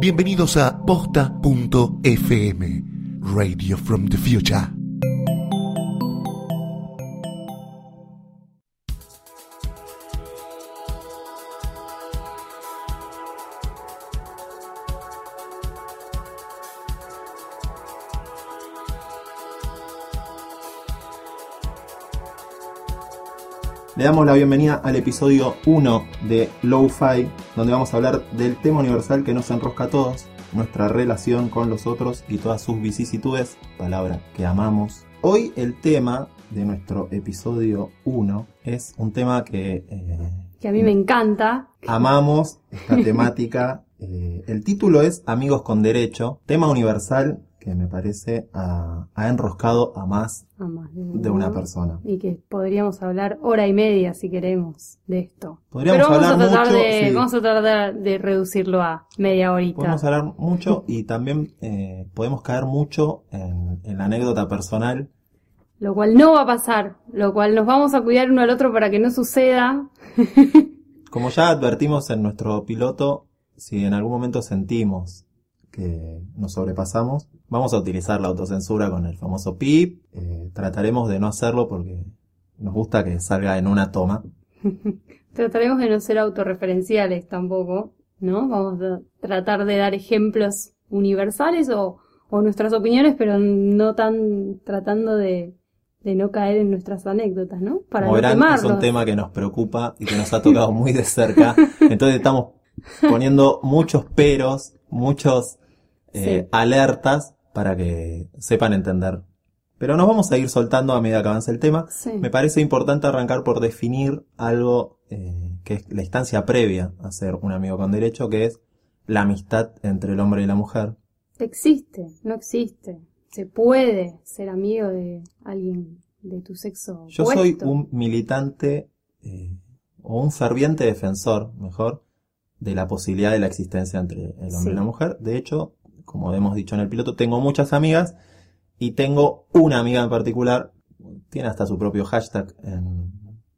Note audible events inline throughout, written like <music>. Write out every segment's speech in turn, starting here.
Bienvenidos a posta.fm, Radio from the Future. Le damos la bienvenida al episodio 1 de Lo-Fi, donde vamos a hablar del tema universal que nos enrosca a todos, nuestra relación con los otros y todas sus vicisitudes, palabra que amamos. Hoy el tema de nuestro episodio 1 es un tema que eh, que a mí me encanta. amamos, esta <laughs> temática. eh, el título es Amigos con Derecho, tema universal que me parece ha, ha enroscado a más a más de una persona. Y que podríamos hablar hora y media si queremos de esto. Podríamos Pero vamos hablar a tratar mucho, de, sí. vamos a tratar de, de reducirlo a media horita. Podemos hablar mucho y también eh, podemos caer mucho en, en la anécdota personal. Lo cual no va a pasar, lo cual nos vamos a cuidar uno al otro para que no suceda. <laughs> Como ya advertimos en nuestro piloto, si en algún momento sentimos que nos sobrepasamos, vamos a utilizar la autocensura con el famoso pip. Eh, trataremos de no hacerlo porque nos gusta que salga en una toma. <laughs> Trataremos de no ser autorreferenciales tampoco, ¿no? Vamos a tratar de dar ejemplos universales o, o nuestras opiniones, pero no tan tratando de, de no caer en nuestras anécdotas, ¿no? Para Como no verán, es un tema que nos preocupa y que nos ha tocado muy de cerca. <laughs> Entonces estamos poniendo muchos peros, muchos eh, Sí. alertas para que sepan entender. Pero nos vamos a ir soltando a medida que avance el tema. Sí. Me parece importante arrancar por definir algo eh, que es la instancia previa a ser un amigo con derecho, que es la amistad entre el hombre y la mujer. Existe, no existe. Se puede ser amigo de alguien de tu sexo Yo soy un militante eh, o un ferviente defensor, mejor, de la posibilidad de la existencia entre el hombre Sí. y la mujer. De hecho, como hemos dicho en el piloto, tengo muchas amigas y tengo una amiga en particular, tiene hasta su propio hashtag en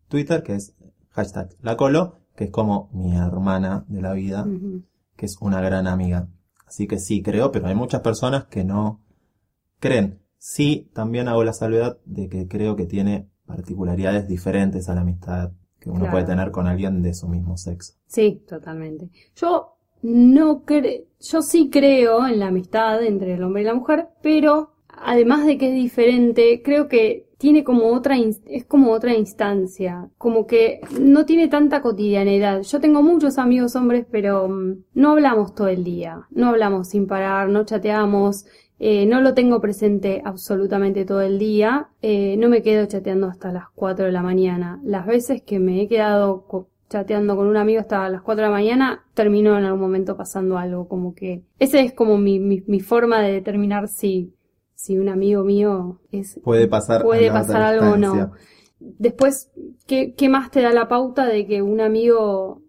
Twitter, que es hashtag la colo, que es como mi hermana de la vida, que es una gran amiga. Así que sí, creo, pero hay muchas personas que no creen. Sí, también hago la salvedad de que creo que tiene particularidades diferentes a la amistad que uno Claro. puede tener con alguien de su mismo sexo. Sí, totalmente. Yo no cre yo sí creo en la amistad entre el hombre y la mujer, pero además de que es diferente, creo que tiene como otra, es como otra instancia, como que no tiene tanta cotidianidad. Yo tengo muchos amigos hombres, pero mm, no hablamos todo el día, no hablamos sin parar, no chateamos, eh, no lo tengo presente absolutamente todo el día, eh, no me quedo chateando hasta las 4 de la mañana. Las veces que me he quedado chateando con un amigo hasta las 4 de la mañana, terminó en algún momento pasando algo, como que ese es como mi, mi, mi forma de determinar si, si un amigo mío es Puede pasar, puede pasar algo o no. Después, ¿qué, ¿qué más te da la pauta de que un amigo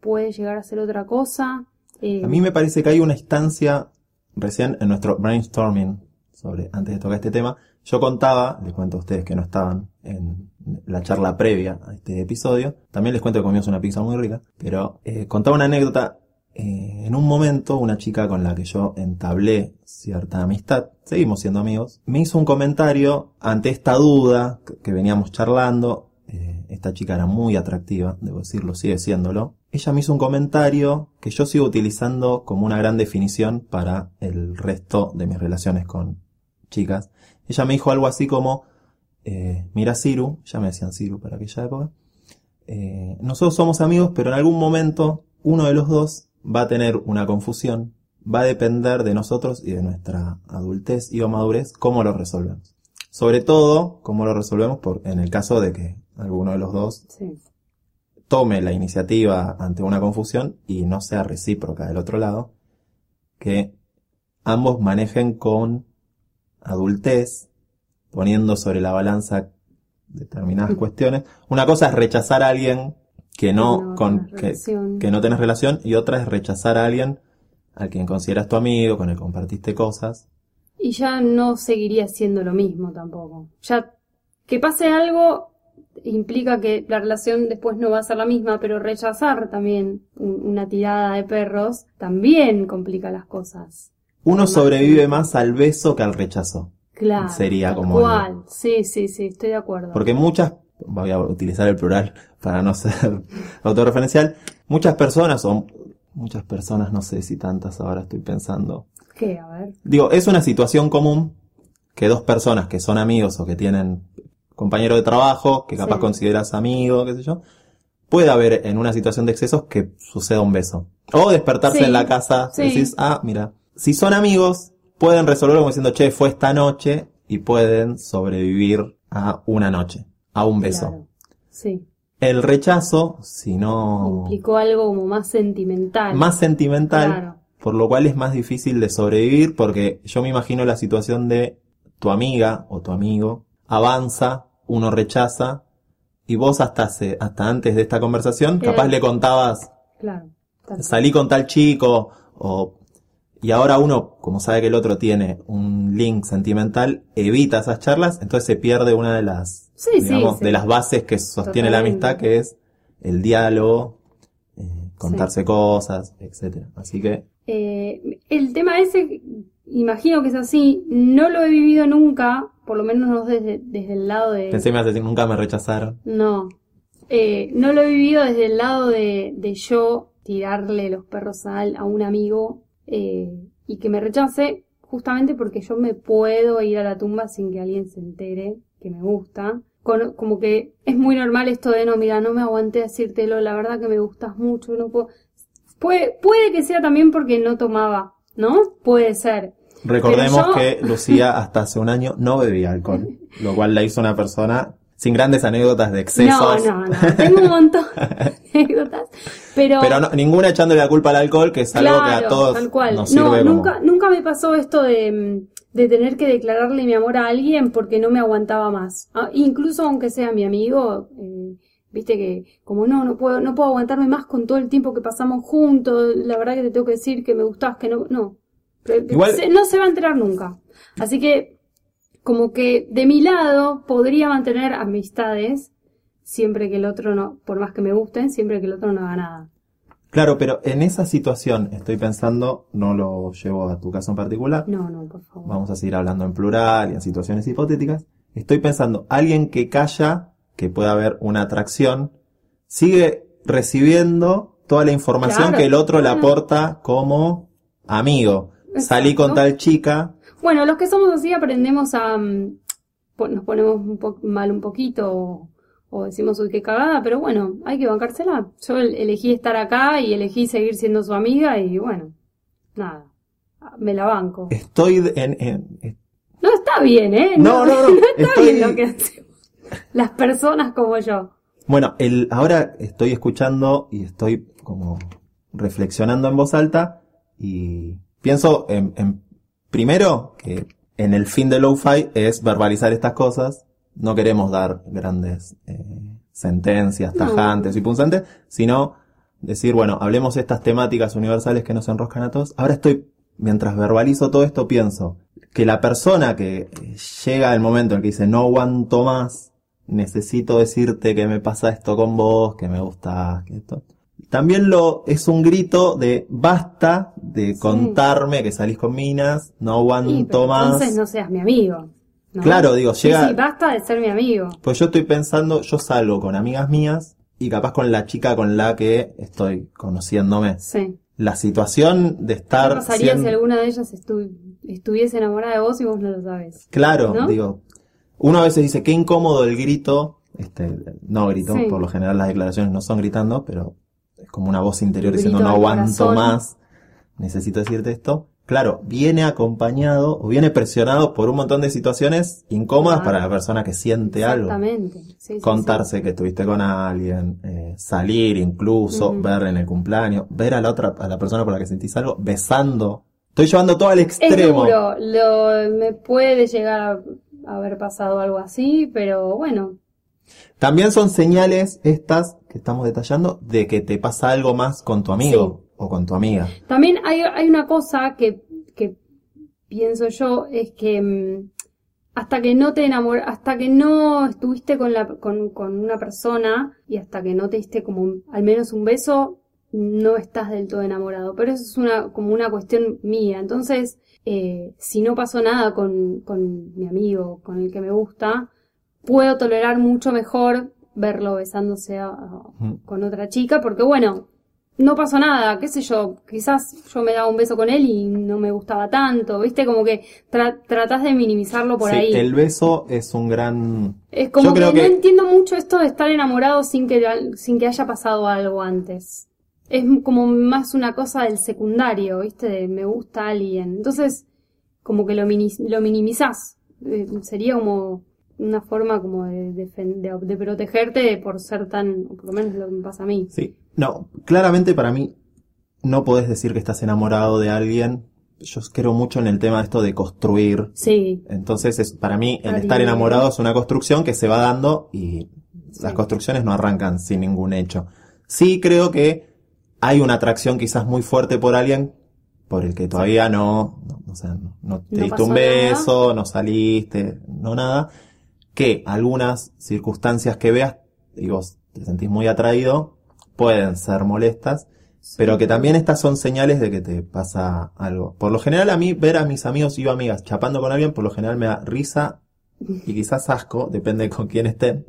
puede llegar a hacer otra cosa? Eh, A mí me parece que hay una instancia, recién en nuestro brainstorming, sobre, antes de tocar este tema, yo contaba, les cuento a ustedes que no estaban en la charla previa a este episodio, también les cuento que comimos una pizza muy rica, pero eh, contaba una anécdota, eh, en un momento una chica con la que yo entablé cierta amistad, seguimos siendo amigos, me hizo un comentario ante esta duda que, veníamos charlando, eh, esta chica era muy atractiva, debo decirlo, sigue siéndolo. Ella me hizo un comentario que yo sigo utilizando como una gran definición para el resto de mis relaciones con chicas. Ella me dijo algo así como, eh, mira Ciru, ya me decían Ciru para aquella época, eh, nosotros somos amigos, pero en algún momento uno de los dos va a tener una confusión, va a depender de nosotros y de nuestra adultez y o madurez cómo lo resolvemos. Sobre todo, cómo lo resolvemos por, en el caso de que alguno de los dos sí. tome la iniciativa ante una confusión y no sea recíproca del otro lado, que ambos manejen con adultez, poniendo sobre la balanza determinadas cuestiones. Una cosa es rechazar a alguien que no, No con, que, no tenés relación y otra es rechazar a alguien a quien consideras tu amigo, con el que compartiste cosas. Y ya no seguiría siendo lo mismo tampoco. Ya que pase algo implica que la relación después no va a ser la misma, pero rechazar también un- una tirada de perros también complica las cosas. Uno sobrevive más al beso que al rechazo. Claro. Sería como el- cual. Sí, sí, sí, estoy de acuerdo. Porque muchas, voy a utilizar el plural para no ser <laughs> autorreferencial, muchas personas, o muchas personas, no sé si tantas ahora estoy pensando. ¿Qué? A ver. Digo, es una situación común que dos personas que son amigos o que tienen compañero de trabajo, que capaz Sí. consideras amigo, qué sé yo, puede haber en una situación de excesos que suceda un beso. O despertarse Sí, en la casa y sí. decís, ah, mira, si son amigos, pueden resolverlo como diciendo, che, fue esta noche y pueden sobrevivir a una noche, a un beso. Claro. Sí. El rechazo, si no Implicó algo como más sentimental. más sentimental, Claro. por lo cual es más difícil de sobrevivir porque yo me imagino la situación de tu amiga o tu amigo avanza, uno rechaza y vos hasta hace- hasta antes de esta conversación Era- capaz le contabas Claro. salí con tal chico o y ahora uno como sabe que el otro tiene un link sentimental evita esas charlas entonces se pierde una de las Sí, digamos, sí. de las bases que sostiene la amistad que es el diálogo eh, contarse cosas etcétera. Así que Eh, el tema ese, imagino que es así, no lo he vivido nunca, por lo menos no desde, desde el lado de... pensé me decir nunca me rechazaron No, Eh, no lo he vivido desde el lado de, de yo tirarle los perros a, a un amigo eh, y que me rechace justamente porque yo me puedo ir a la tumba sin que alguien se entere que me gusta. Con- como que es muy normal esto de no, mira, no me aguanté decírtelo, la verdad que me gustas mucho, no puedo... Puede, puede que sea también porque no tomaba, ¿no? Puede ser. recordemos yo- que Lucía hasta hace un año no bebía alcohol lo cual la hizo una persona sin grandes anécdotas de excesos No, no, no. Tengo un montón. <laughs> Pero, pero no- ninguna echándole la culpa al alcohol que es algo que a todos tal cual. nos no, como nunca, nunca me pasó esto de, de tener que declararle mi amor a alguien porque no me aguantaba más. Ah, incluso aunque sea mi amigo, eh, viste que como no, no puedo, no puedo aguantarme más con todo el tiempo que pasamos juntos. La verdad que te tengo que decir que me gustabas, que no, no. Pero Igual- se- no se va a enterar nunca. Así que, como que de mi lado podría mantener amistades siempre que el otro no, por más que me gusten, siempre que el otro no haga nada. Claro, pero en esa situación estoy pensando, no lo llevo a tu caso en particular, No, no, por favor. vamos a seguir hablando en plural y en situaciones hipotéticas. Estoy pensando, alguien que calla, que pueda haber una atracción, sigue recibiendo toda la información Claro, que el otro le aporta como amigo. Salí con tal chica, Bueno, los que somos así aprendemos a... mm, nos ponemos un mal un poquito o, decimos, uy, qué cagada, pero bueno, hay que bancársela. Yo el- elegí estar acá y elegí seguir siendo su amiga y bueno, nada, me la banco. estoy de- en, en- No está bien, ¿eh? No, no, no, <laughs> está estoy- bien lo que hacemos. Las personas como yo. Bueno, el, ahora estoy escuchando y estoy como reflexionando en voz alta y pienso en, en- primero que en el fin de Lo-Fi es verbalizar estas cosas. No queremos dar grandes eh, sentencias No. tajantes y punzantes, sino decir, bueno, hablemos de estas temáticas universales que nos enroscan a todos. Ahora estoy, mientras verbalizo todo esto, pienso que la persona que eh, llega el momento en que dice, no aguanto más, necesito decirte que me pasa esto con vos, que me gusta, que esto. También lo, es un grito de basta de Sí. contarme que salís con minas, no aguanto pero más. entonces no seas mi amigo. ¿No? Claro, digo, llega- sí, basta de ser mi amigo. Pues yo estoy pensando, yo salgo con amigas mías y capaz con la chica con la que estoy conociéndome. Sí. La situación de ¿Qué estar pasaría siendo- si alguna de ellas estu- estuviese enamorada de vos y vos no lo sabes? Claro, ¿No? digo, uno a veces dice, qué incómodo el grito, este, no grito, Sí. por lo general las declaraciones no son gritando, pero es como una voz interior diciendo, no aguanto corazón". más, necesito decirte esto. Claro, viene acompañado o viene presionado por un montón de situaciones incómodas para la persona que siente algo. Exactamente. Sí, sí, Contarse que estuviste con alguien, eh, salir incluso, ver en el cumpleaños, ver a la otra, a la persona por la que sentís algo, besando. Estoy llevando todo al. Es extremo. duro. Lo, me puede llegar a haber pasado algo así, pero bueno. También son señales estas que estamos detallando de que te pasa algo más con tu amigo o con tu amiga. También hay, hay una cosa que, que pienso yo, es que mm, hasta que no te enamor, hasta que no estuviste con la, con, con una persona y hasta que no te diste como un- al menos un beso, no estás del todo enamorado. Pero eso es una, como una cuestión mía. Entonces, eh, si no pasó nada con, con mi amigo, con el que me gusta, puedo tolerar mucho mejor verlo besándose a- a- Ujú. con otra chica, porque bueno, no pasó nada, qué sé yo, quizás yo me daba un beso con él y no me gustaba tanto, viste, como que tra- tratás de minimizarlo por Sí, ahí. el beso es un gran... Es como Yo que, creo que- no entiendo mucho esto de estar enamorado sin que, sin que haya pasado algo antes. Es como más una cosa del secundario, ¿viste? De me gusta alguien. Entonces, como que lo, lo minimizás. Eh, sería como una forma como de, de, de protegerte por ser tan, o por lo menos lo que me pasa a mí. Sí. No, claramente para mí no podés decir que estás enamorado de alguien. Yo creo mucho en el tema de esto de construir. Sí, Entonces, es, para mí, el estar enamorado es una construcción que se va dando y las construcciones no arrancan sin ningún hecho. Sí creo que hay una atracción quizás muy fuerte por alguien por el que todavía no, no, o sea, no, no te No diste un beso, no saliste, no nada, que algunas circunstancias que veas y vos te sentís muy atraído pueden ser molestas, pero que también estas son señales de que te pasa algo. Por lo general a mí ver a mis amigos y o amigas chapando con alguien, por lo general me da risa y quizás asco, depende con quién estén.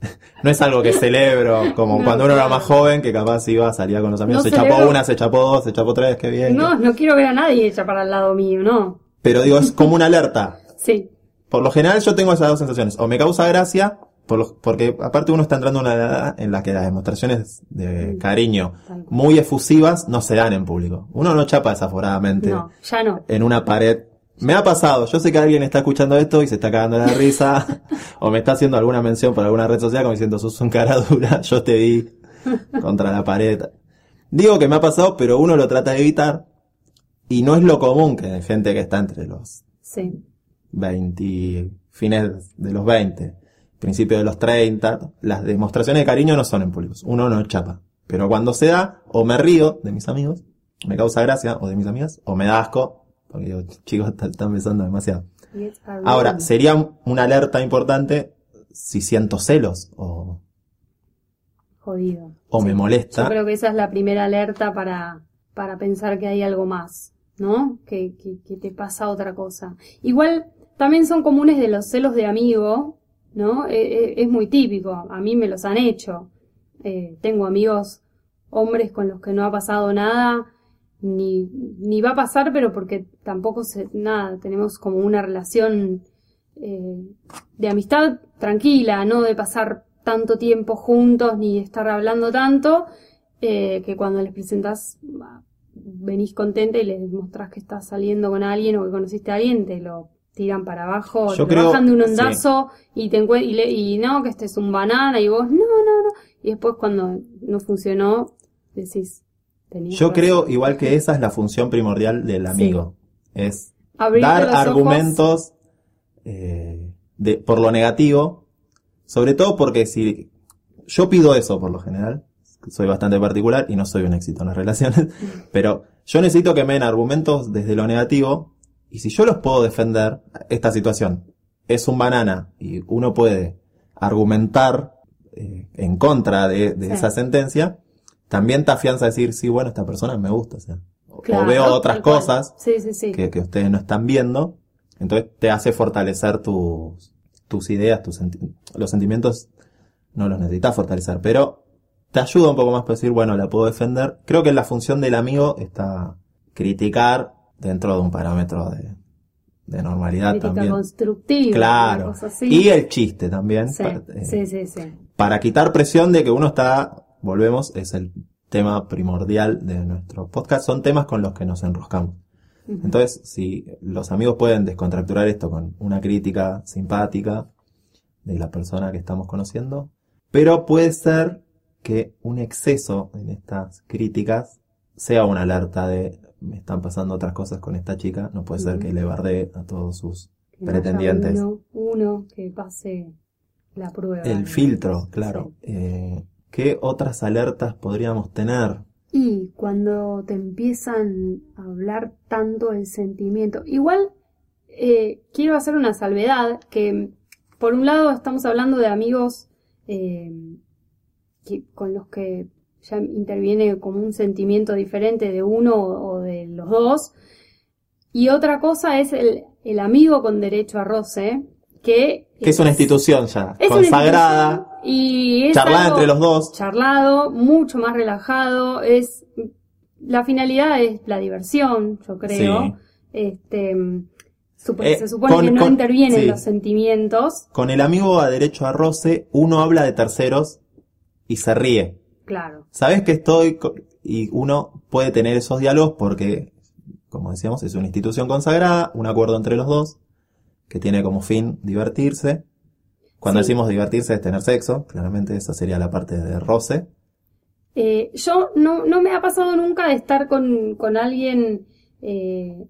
<laughs> No es algo que celebro, como <laughs> No, cuando uno era más joven, que capaz iba, salía con los amigos, No se chapó una, se chapó dos, se chapó tres, qué bien. No, no quiero ver a nadie hecha para el lado mío, no. Pero digo, es como una alerta. <laughs> Sí, Por lo general yo tengo esas dos sensaciones. O me causa gracia, por porque aparte uno está entrando en una edad en la que las demostraciones de cariño muy efusivas no se dan en público. Uno no chapa desaforadamente No, ya no. en una pared. Me ha pasado, yo sé que alguien está escuchando esto y se está cagando la risa, <laughs> o me está haciendo alguna mención por alguna red social como diciendo, sos un cara dura, <laughs> yo te vi contra la pared. Digo que me ha pasado, pero uno lo trata de evitar, y no es lo común que hay gente que está entre los Sí, 20, fines de los 20, principios de los 30, las demostraciones de cariño no son en públicos, uno no chapa. Pero cuando se da, o me río de mis amigos, me causa gracia, o de mis amigas, o me da asco, porque digo, <laughs> chicos, están besando demasiado. Ahora, sería un- una alerta importante si siento celos, o, jodido. o me molesta. Yo creo que esa es la primera alerta para, para pensar que hay algo más, ¿no? Que, que, que te pasa otra cosa. Igual, también son comunes de los celos de amigo, ¿no? Eh, eh, es muy típico, a mí me los han hecho. Eh, tengo amigos hombres con los que no ha pasado nada, ni, ni va a pasar, pero porque tampoco se, nada, tenemos como una relación eh, de amistad tranquila, no de pasar tanto tiempo juntos ni de estar hablando tanto, eh, que cuando les presentas bah, venís contenta y les mostrás que estás saliendo con alguien o que conociste a alguien, te lo tiran para abajo, Yo te creo- bajan de un ondazo y te y, le- y no, que este es un banana y vos, no, no, no. Y después cuando no funcionó, decís, tenías Yo creo igual que esa es la función primordial del amigo. Es Abrirte dar argumentos eh, de, por lo negativo, sobre todo porque si yo pido eso por lo general, soy bastante particular y no soy un éxito en las <laughs> relaciones, pero yo necesito que me den argumentos desde lo negativo y si yo los puedo defender, esta situación es un banana y uno puede argumentar eh, en contra de, de Sí. esa sentencia, también te afianza a decir, sí, bueno, esta persona me gusta, o sea, o- Claro, o veo otras cosas Sí, sí, sí. que, que ustedes no están viendo, entonces te hace fortalecer tus, tus ideas, tus senti- los sentimientos no los necesitas fortalecer, pero te ayuda un poco más para decir, bueno, la puedo defender. Creo que la función del amigo está criticar dentro de un parámetro de, de normalidad Crítica también. constructiva. Claro. así. Y el chiste también. Sí, para, eh, sí, sí, sí. para quitar presión de que uno está, volvemos, es el tema primordial de nuestro podcast, son temas con los que nos enroscamos. Entonces, si los amigos pueden descontracturar esto con una crítica simpática de la persona que estamos conociendo, pero puede ser que un exceso en estas críticas sea una alerta de me están pasando otras cosas con esta chica, no puede ser que le bardee a todos sus Que pretendientes. Uno, uno que pase la prueba. el filtro, claro. Sí. Eh, ¿Qué otras alertas podríamos tener? Y cuando te empiezan a hablar tanto el sentimiento, igual eh, quiero hacer una salvedad que, por un lado, estamos hablando de amigos eh, que- con los que ya interviene como un sentimiento diferente de uno o de los dos. Y otra cosa es el, el amigo con derecho a roce, que, Que es una institución ya, es consagrada, institución y es charlada algo entre los dos. charlado, mucho más relajado, es la finalidad es la diversión, yo creo. Sí. Este supo- Eh, se supone con- que no con- intervienen sí. los sentimientos, Con el amigo a derecho a roce, uno habla de terceros y se ríe. Claro. Sabes que estoy y uno puede tener esos diálogos porque, como decíamos, es una institución consagrada, un acuerdo entre los dos que tiene como fin divertirse. Cuando Sí. decimos divertirse es tener sexo, claramente esa sería la parte de roce. Eh, yo no, no me ha pasado nunca de estar con, con alguien eh,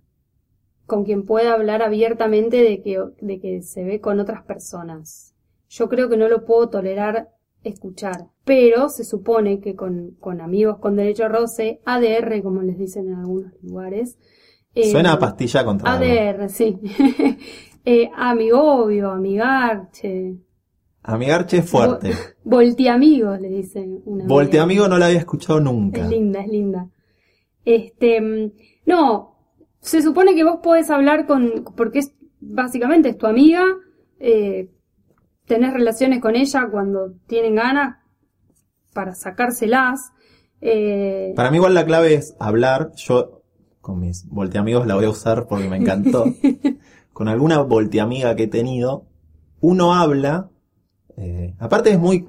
con quien pueda hablar abiertamente de que, de que se ve con otras personas. Yo creo que no lo puedo tolerar escuchar, pero se supone que con, con amigos con derecho a roce, ADR, como les dicen en algunos lugares. eh, Suena a pastilla contra algo. ADR, sí. <laughs> eh, amigobio, amigarche, Amigarche es fuerte. voltiamigos, le dicen. una Volte amiga. amigo no la había escuchado nunca. Es linda, es linda. Este, mm, no, se supone que vos podés hablar con, porque es, básicamente es tu amiga, eh, tenés relaciones con ella cuando tienen ganas para sacárselas. eh, Para mí igual la clave es hablar. Yo con mis volteamigos la voy a usar porque me encantó. <laughs> con alguna volteamiga que he tenido, uno habla. eh, aparte es muy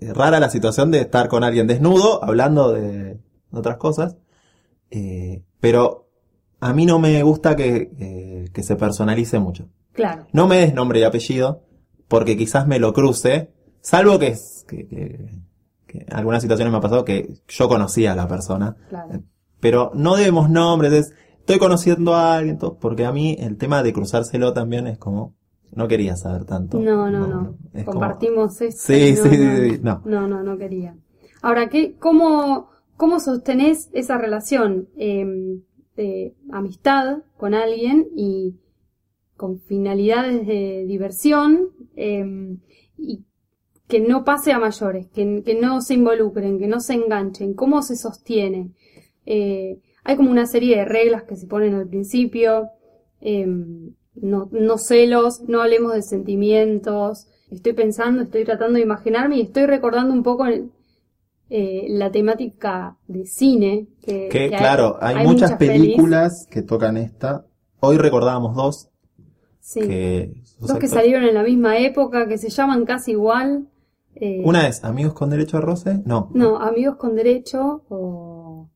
eh, rara la situación de estar con alguien desnudo hablando de otras cosas. eh, pero a mí no me gusta que, eh, que se personalice mucho. claro, No me des nombre y apellido, porque quizás me lo cruce, salvo que, es- que, que- que en algunas situaciones me ha pasado que yo conocía a la persona, claro. pero no debemos nombres, es, estoy conociendo a alguien, todo, porque a mí el tema de cruzárselo también es como, no quería saber tanto. No, no, no. es como- Compartimos esto. Sí, no, sí, no, sí, sí, no. No, no, no quería. Ahora, ¿qué, cómo, cómo sostenés esa relación eh, de amistad con alguien y con finalidades de diversión eh, y que no pase a mayores, que, que no se involucren, que no se enganchen? ¿Cómo se sostiene? Eh, hay como una serie de reglas que se ponen al principio. eh, no, no celos, no hablemos de sentimientos. Estoy pensando, estoy tratando de imaginarme y estoy recordando un poco eh, la temática de cine. Que, Que, que claro, hay, muchas, películas que tocan esta. Hoy recordábamos dos Sí. que... Dos que salieron en la misma época, que se llaman casi igual. Eh, Una es Amigos con Derecho a Roce, no. No, Amigos con Derecho, o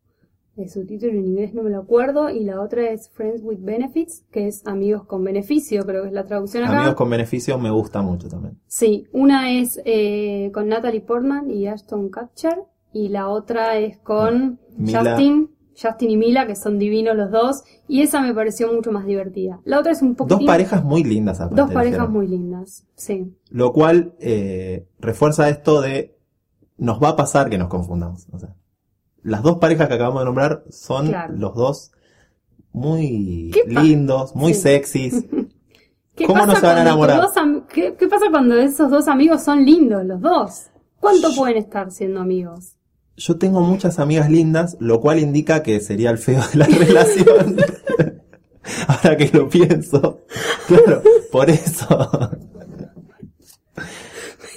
el subtítulo en inglés no me lo acuerdo, y la otra es Friends with Benefits, que es Amigos con Beneficio, creo que es la traducción acá. Amigos con Beneficios me gusta mucho también. Sí, una es eh, con Natalie Portman y Ashton Kutcher, y la otra es con Mila. Justin, Justin y Mila, que son divinos los dos, y esa me pareció mucho más divertida. La otra es un poquito... Dos parejas muy lindas aparte. Dos parejas muy lindas, sí. Lo cual eh, refuerza esto de nos va a pasar que nos confundamos. O sea, las dos parejas que acabamos de nombrar son Claro. los dos muy ¿Qué pa- lindos, muy Sí. sexys. <laughs> ¿Qué ¿Cómo no se van a enamorar? dos am- ¿Qué, qué pasa cuando esos dos amigos son lindos, los dos? ¿Cuánto pueden estar siendo amigos? Yo tengo muchas amigas lindas, lo cual indica que sería el feo de la <laughs> relación. <laughs> Ahora que lo pienso. Claro, por eso. <laughs>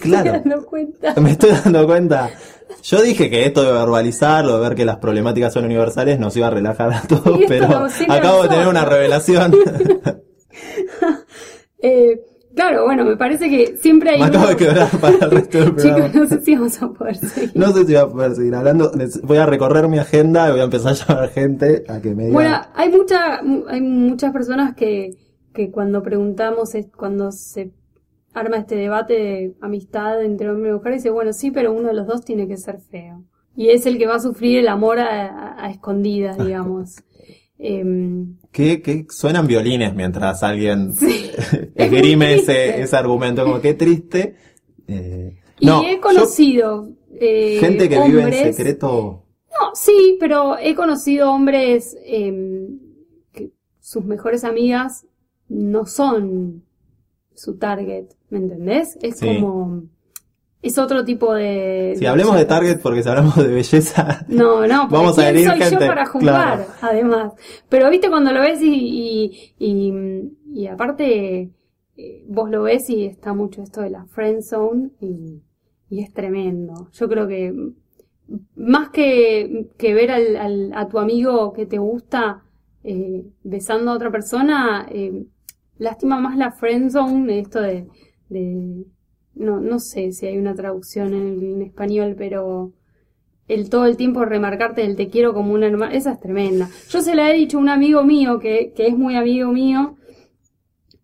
Claro. ¿Te das cuenta? Me estoy dando cuenta. Yo dije que esto de verbalizarlo, de ver que las problemáticas son universales, nos iba a relajar a todos, pero acabo de tener una revelación. Eh, claro, bueno, me parece que siempre hay Me acabo de quebrar para el resto del <laughs> programa. Chicos, no sé si vamos a poder seguir. No sé si voy a poder seguir hablando. Voy a recorrer mi agenda y voy a empezar a llamar gente a que me diga. Bueno, hay mucha, hay muchas personas que, que cuando preguntamos, es- cuando se arma este debate de amistad entre hombre y mujer, dice, bueno, sí, pero uno de los dos tiene que ser feo. Y es el que va a sufrir el amor a, a- a escondidas, <laughs> digamos. Em, que, que suenan violines mientras alguien <laughs> sí. <laughs> esgrime Es ese, ese argumento, como que triste. Eh, Y no, he yo- conocido eh, gente que vive en secreto. No, sí, pero he conocido hombres em, que sus mejores amigas no son su target, ¿me entendés? Es Sí. como, es otro tipo de... Si hablemos de Target, porque si hablamos de belleza, <laughs> No, no, porque Vamos a ¿quién herir soy gente? yo para juzgar, Claro. además. Pero viste cuando lo ves y, y, y, y aparte eh, vos lo ves y está mucho esto de la friend zone y, y es tremendo. Yo creo que más que, que ver al, al- a tu amigo que te gusta eh, besando a otra persona, eh, lastima más la friend zone, esto de, de no, no sé si hay una traducción en, en español, pero el todo el tiempo remarcarte el te quiero como una hermana, esa es tremenda. Yo se la he dicho a un amigo mío que, que es muy amigo mío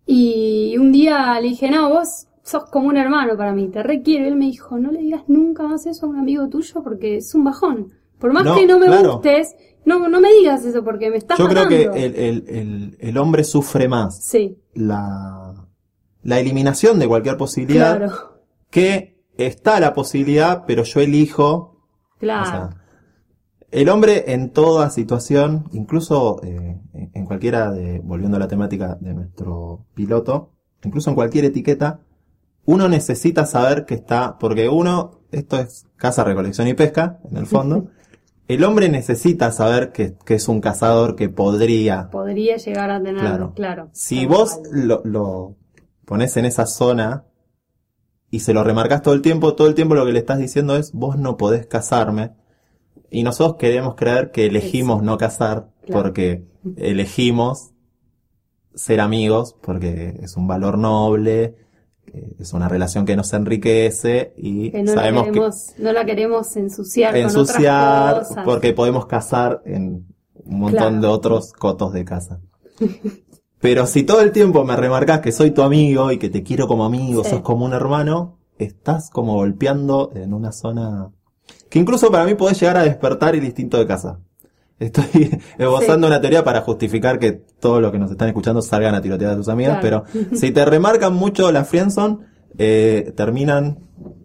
y un día le dije, no, vos sos como un hermano para mí, te requiero. Y él me dijo, no le digas nunca más eso a un amigo tuyo porque es un bajón. Por más No, que no me claro. gustes, no, no me digas eso porque me estás yo creo que el, el, el, el hombre sufre más Sí, la, la eliminación de cualquier posibilidad claro, que está la posibilidad, pero yo elijo claro. O sea, el hombre en toda situación, incluso eh, en cualquiera de, volviendo a la temática de nuestro piloto, incluso en cualquier etiqueta, uno necesita saber que está, porque uno, esto es caza, recolección y pesca, en el fondo, <laughs> el hombre necesita saber que, que es un cazador que podría. Podría llegar a tener, Claro. claro. Si vos lo, lo pones en esa zona y se lo remarcas todo el tiempo, todo el tiempo lo que le estás diciendo es, vos no podés casarme. Y nosotros queremos creer que elegimos no casar Claro. porque elegimos ser amigos, porque es un valor noble, que es una relación que nos enriquece y que no la sabemos queremos, no la queremos ensuciar, que con ensuciar otras cosas. porque podemos casar en un montón Claro. de otros cotos de casa. <laughs> Pero si todo el tiempo me remarcas que soy tu amigo y que te quiero como amigo, Sí. sos como un hermano, estás como golpeando en una zona que incluso para mí podés llegar a despertar el instinto de casa. Estoy <laughs> esbozando una teoría para justificar que todos los que nos están escuchando salgan a tirotear a tus amigas, Claro. pero <laughs> si te remarcan mucho la friendzone, eh, terminan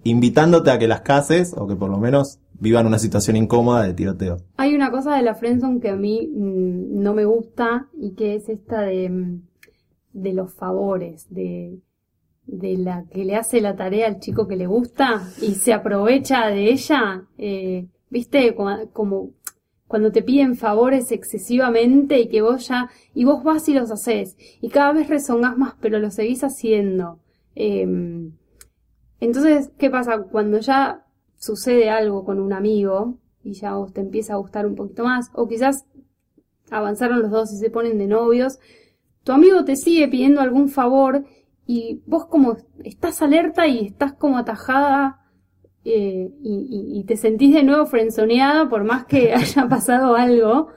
invitándote a que las cases o que por lo menos vivan una situación incómoda de tiroteo. Hay una cosa de la friendzone que a mí mm, no me gusta y que es esta de, mm, de los favores, de, de la que le hace la tarea al chico que le gusta y se aprovecha de ella, eh, viste, como cuando te piden favores excesivamente y que vos ya, y vos vas y los haces, y cada vez rezongás más, pero lo seguís haciendo. Em, entonces, ¿qué pasa? Cuando ya sucede algo con un amigo y ya te empieza a gustar un poquito más, o quizás avanzaron los dos y se ponen de novios, tu amigo te sigue pidiendo algún favor y vos como estás alerta y estás como atajada eh, y te sentís de nuevo frenzoneada por más que <laughs> haya pasado algo.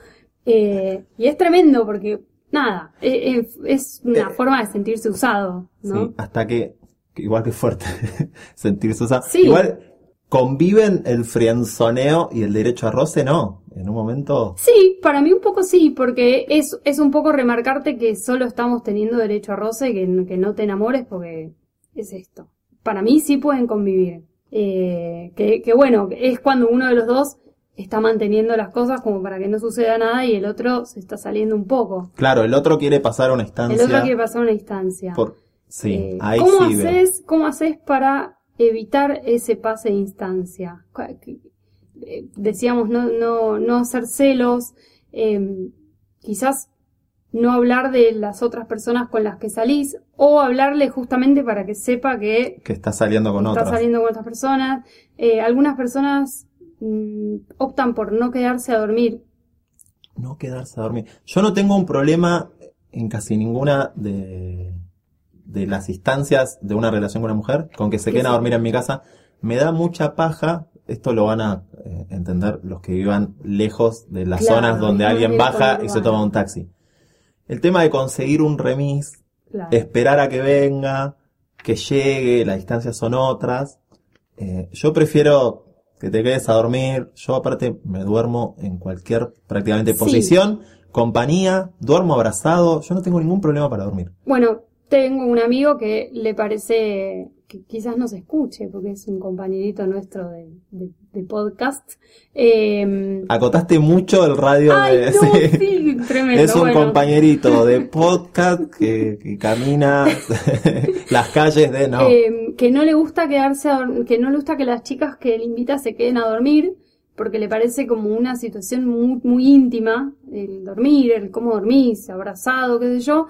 eh, y es tremendo porque, nada, eh, eh, es una Eh, forma de sentirse usado, ¿no? Sí, hasta que, igual que fuerte <laughs> sentirse usado. Sí. Igual conviven el frienzoneo y el derecho a roce, no. En un momento, Sí, para mí un poco sí, porque es, es un poco remarcarte que solo estamos teniendo derecho a roce, que, que no te enamores porque es esto. Para mí sí pueden convivir. Eh, que, que bueno, es cuando uno de los dos está manteniendo las cosas como para que no suceda nada y el otro se está saliendo un poco. claro, el otro quiere pasar una instancia. El otro quiere pasar una instancia. por, sí, Eh, ahí ¿cómo sí haces, ¿Cómo haces para evitar ese pase de instancia? Eh, Decíamos, no, no, no hacer celos, eh, quizás no hablar de las otras personas con las que salís, o hablarle justamente para que sepa que Que está saliendo con está otras. saliendo con otras personas. Eh, algunas personas mm, optan por no quedarse a dormir. No quedarse a dormir. Yo no tengo un problema en casi ninguna de, de las instancias de una relación con una mujer, con que se ¿Qué queden a dormir en mi casa. Me da mucha paja, esto lo van a eh, entender los que vivan lejos de las Claro, zonas donde no alguien baja y se toma un taxi. El tema de conseguir un remis, Claro. esperar a que venga, que llegue, las distancias son otras. Eh, yo prefiero que te quedes a dormir. Yo aparte me duermo en cualquier prácticamente Sí. posición, compañía, duermo abrazado. Yo no tengo ningún problema para dormir. Bueno, tengo un amigo que le parece que quizás nos escuche, porque es un compañerito nuestro de, de- de podcast. Eh, Acotaste mucho el radio ay, de... no, <laughs> sí. sí, tremendo. Es un bueno. compañerito de podcast que, que camina <laughs> las calles de... No, Eh, que no le gusta quedarse, a que no le gusta que las chicas que él invita se queden a dormir, porque le parece como una situación muy, muy íntima, el dormir, el cómo dormís, abrazado, qué sé yo.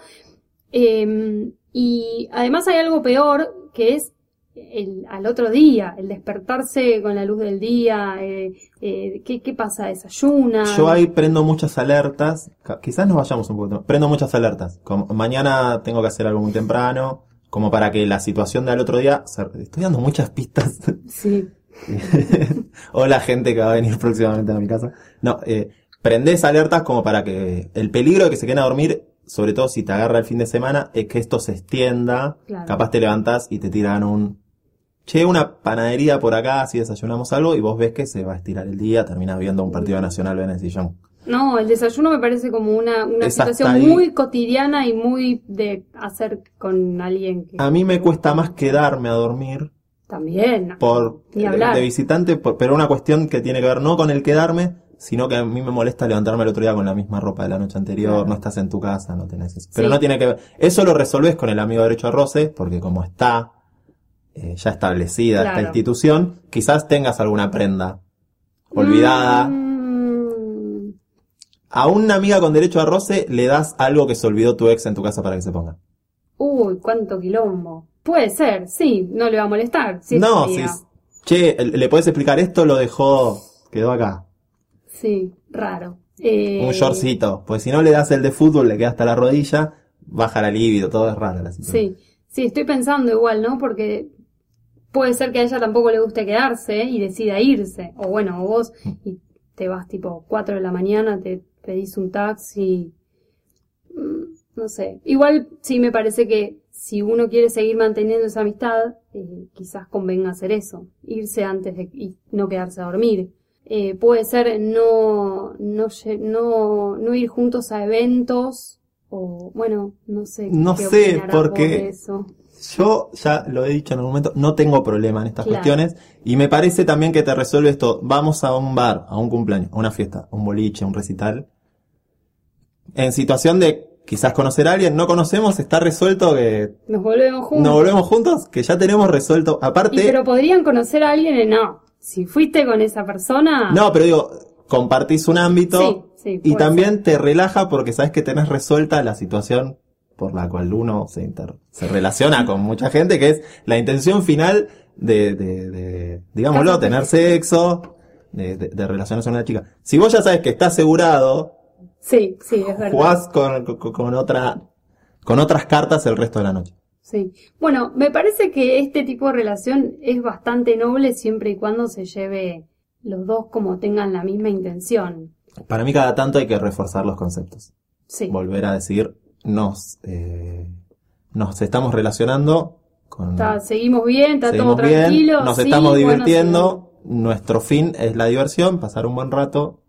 Eh, y además hay algo peor, que es el, al otro día, el despertarse con la luz del día, eh, eh, ¿qué, ¿qué pasa? ¿Desayuna? Yo ahí prendo muchas alertas, quizás nos vayamos un poco, prendo muchas alertas. Como mañana tengo que hacer algo muy temprano, como para que la situación del otro día, estoy dando muchas pistas. Sí, <laughs> Hola gente que va a venir próximamente a mi casa. No, eh, prendés alertas como para que el peligro de que se queden a dormir, sobre todo si te agarra el fin de semana, es que esto se extienda. Claro. Capaz te levantás y te tiran un... Che, una panadería por acá, si desayunamos algo, y vos ves que se va a estirar el día, terminás viendo un partido nacional en el sillón. No, el desayuno me parece como una, una Es situación muy cotidiana y muy de hacer con alguien que A mí me cuesta más quedarme a dormir también. por Ni hablar. de visitante, por- pero una cuestión que tiene que ver no con el quedarme, sino que a mí me molesta levantarme el otro día con la misma ropa de la noche anterior, Claro. no estás en tu casa, no tenés eso. Pero Sí. no tiene que ver. Eso lo resolves con el amigo derecho a roce, porque como está eh, ya establecida esta institución, quizás tengas alguna prenda olvidada. Mm, A una amiga con derecho a roce le das algo que se olvidó tu ex en tu casa para que se ponga. uy, cuánto quilombo. Puede ser, sí, no le va a molestar. Si no, su si che, le puedes explicar esto, lo dejó, quedó acá. Sí, raro. Eh, Un shortcito. Pues si no le das el de fútbol, le queda hasta la rodilla, baja la libido, todo es raro la situación. Sí, sí, estoy pensando igual, ¿no? Porque puede ser que a ella tampoco le guste quedarse y decida irse. O bueno, o vos Mm. y te vas tipo 4 de la mañana, te pedís un taxi. Mm, No sé. Igual sí me parece que si uno quiere seguir manteniendo esa amistad, eh, quizás convenga hacer eso. Irse antes de y no quedarse a dormir. Eh, puede ser no, no, no, no ir juntos a eventos o, bueno, no sé. No sé, porque- eso. Yo ya lo he dicho en algún momento, no tengo problema en estas Claro. cuestiones y me parece también que te resuelve esto. Vamos a un bar, a un cumpleaños, a una fiesta, a un boliche, a un recital. En situación de quizás conocer a alguien, no conocemos, está resuelto que Nos volvemos juntos. nos volvemos juntos, que ya tenemos resuelto. Y Aparte, pero podrían conocer a alguien en no. Si fuiste con esa persona. no, pero digo, compartís un ámbito Sí, sí, y también te relaja porque sabes que tenés resuelta la situación por la cual uno se, inter- se relaciona con mucha gente, que es la intención final de, de, de, digámoslo, tener sexo, de, de, de relacionarse con una chica. Si vos ya sabes que está asegurado, Sí, sí, es verdad. jugás con, con, con otra, con otras cartas el resto de la noche. Sí. Bueno, me parece que este tipo de relación es bastante noble siempre y cuando se lleve los dos como tengan la misma intención. Para mí cada tanto hay que reforzar los conceptos. Sí. Volver a decir, nos, eh, nos estamos relacionando con... Está- seguimos bien, está seguimos todo bien, tranquilo. nos sí, estamos bueno, divirtiendo, nuestro fin es la diversión, pasar un buen rato,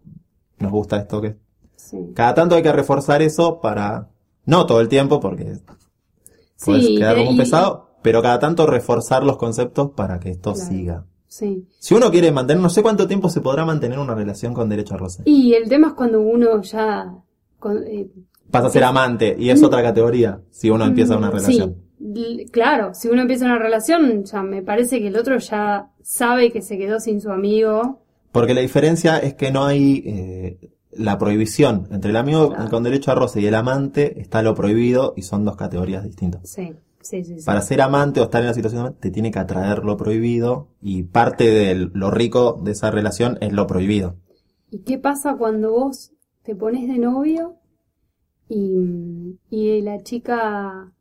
nos gusta esto que... sí. Cada tanto hay que reforzar eso para... No todo el tiempo porque Sí, puedes quedar como un y- pesado, pero cada tanto reforzar los conceptos para que esto Claro. siga. Sí. Si uno quiere mantener, no sé cuánto tiempo se podrá mantener una relación con derecho a roce. Y el tema es cuando uno ya... con- eh, Pasa a ser amante y es otra categoría si uno empieza una Mm, relación. Sí, claro, si uno empieza una relación, ya me parece que el otro ya sabe que se quedó sin su amigo. Porque la diferencia es que no hay eh, la prohibición. Entre el amigo Claro. con derecho a roce y el amante está lo prohibido y son dos categorías distintas. Sí, sí, sí. sí. Para ser amante o estar en la situación de amante, te tiene que atraer lo prohibido y parte de lo rico de esa relación es lo prohibido. ¿Y qué pasa cuando vos te pones de novio y, y la chica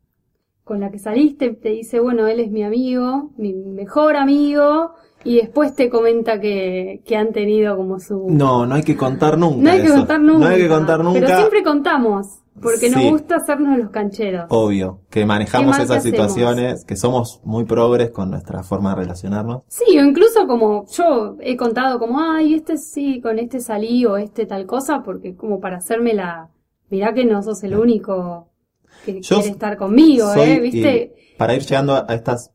con la que saliste te dice, bueno, él es mi amigo, mi mejor amigo, y después te comenta que, que han tenido como su... No, no hay que contar nunca. No hay que eso. contar nunca. No hay que contar nunca. Pero siempre contamos, porque nos Sí. gusta hacernos los cancheros. Obvio, que manejamos ¿Qué más esas hacemos? situaciones, que somos muy progres con nuestra forma de relacionarnos. Sí, o incluso como yo he contado como, ay, este sí, con este salí o este tal cosa, porque como para hacerme la, mirá que no sos el único que Yo quiere estar conmigo, ¿eh? ¿Viste? para ir llegando a estas,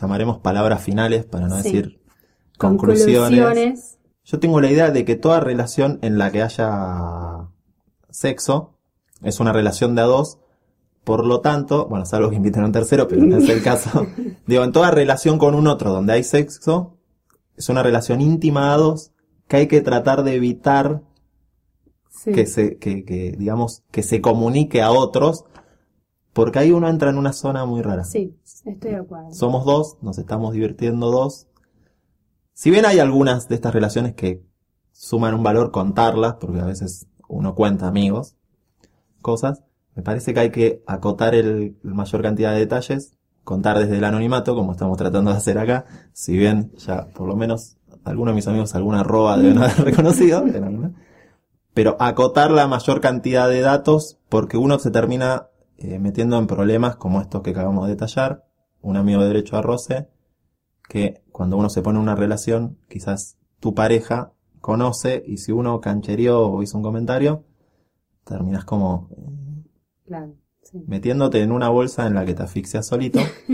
llamaremos palabras finales para no Sí. decir conclusiones. Conclusiones. Yo tengo la idea de que toda relación en la que haya sexo es una relación de a dos. Por lo tanto, bueno, salvo que inviten a un tercero, pero no es el caso. <laughs> Digo, en toda relación con un otro donde hay sexo, es una relación íntima a dos que hay que tratar de evitar Sí. que se, que, que, digamos, que se comunique a otros, porque ahí uno entra en una zona muy rara. Sí, estoy de acuerdo. Somos dos, nos estamos divirtiendo dos. Si bien hay algunas de estas relaciones que suman un valor contarlas, porque a veces uno cuenta amigos, cosas, me parece que hay que acotar el, la mayor cantidad de detalles, contar desde el anonimato, como estamos tratando de hacer acá, si bien ya por lo menos algunos de mis amigos alguna arroba deben haber <laughs> reconocido, pero acotar la mayor cantidad de datos porque uno se termina eh, metiendo en problemas como estos que acabamos de detallar, un amigo de derecho a roce, que cuando uno se pone en una relación, quizás tu pareja conoce y si uno canchereó o hizo un comentario, terminas como eh, Claro, sí. metiéndote en una bolsa en la que te asfixias solito, <laughs>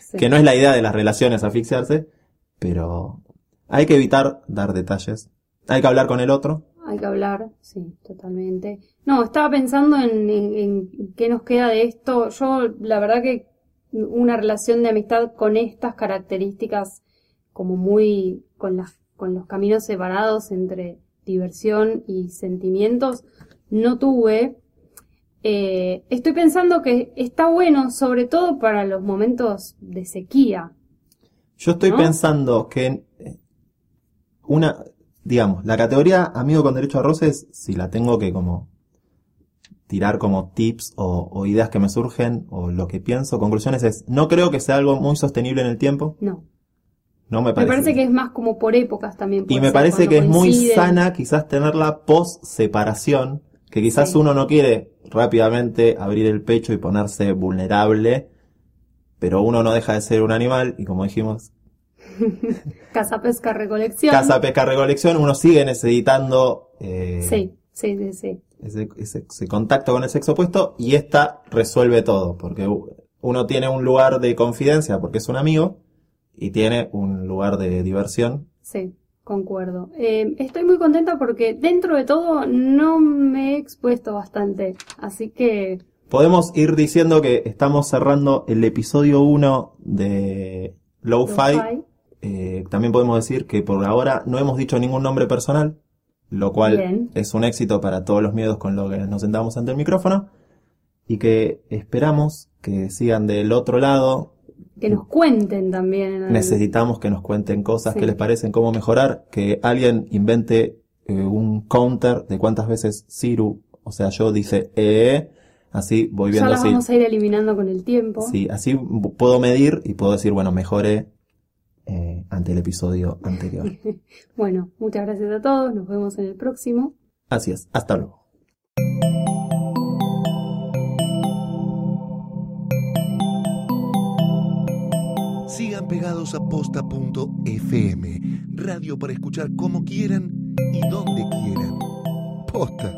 sí. que no es la idea de las relaciones asfixiarse, pero hay que evitar dar detalles. Hay que hablar con el otro. Hay que hablar, sí, totalmente. No, estaba pensando en, en- en qué nos queda de esto. Yo, la verdad que una relación de amistad con estas características, como muy, con las, con los caminos separados entre diversión y sentimientos, no tuve. Eh, estoy pensando que está bueno, sobre todo para los momentos de sequía. Yo estoy ¿No? pensando que una, digamos, la categoría amigo con derecho a roces, si la tengo que como tirar como tips o, o ideas que me surgen o lo que pienso, conclusiones es, no creo que sea algo muy sostenible en el tiempo, No. no me Me parece. parece que es más como por épocas también. y me ser, parece que es muy sana quizás tenerla post separación, que quizás Sí. uno no quiere rápidamente abrir el pecho y ponerse vulnerable, pero uno no deja de ser un animal y como dijimos, <laughs> Casa, pesca, recolección. casa, pesca, recolección, uno sigue necesitando eh, Sí, sí, sí, sí. ese, ese- ese contacto con el sexo opuesto y esta resuelve todo, porque uno tiene un lugar de confidencia porque es un amigo y tiene un lugar de diversión. Sí, concuerdo. Eh, estoy muy contenta porque dentro de todo no me he expuesto bastante. Así que, Podemos ir diciendo que estamos cerrando el episodio 1 de Lo-Fi. lo-fi. Eh, también podemos decir que por ahora no hemos dicho ningún nombre personal, lo cual Bien. es un éxito para todos los miedos con los que nos sentamos ante el micrófono. Y que esperamos que sigan del otro lado. que nos cuenten también. Necesitamos que nos cuenten cosas Sí. que les parecen, cómo mejorar, que alguien invente eh, un counter de cuántas veces Ciru, o sea, yo dice eh, así voy Ya viendo las si, vamos a ir eliminando con el tiempo. Sí, así puedo medir y puedo decir, bueno, mejoré eh, ante el episodio anterior. <laughs> Bueno, muchas gracias a todos. Nos vemos en el próximo. Así es, hasta luego. Sigan pegados a posta.fm, radio para escuchar como quieran y donde quieran. Posta.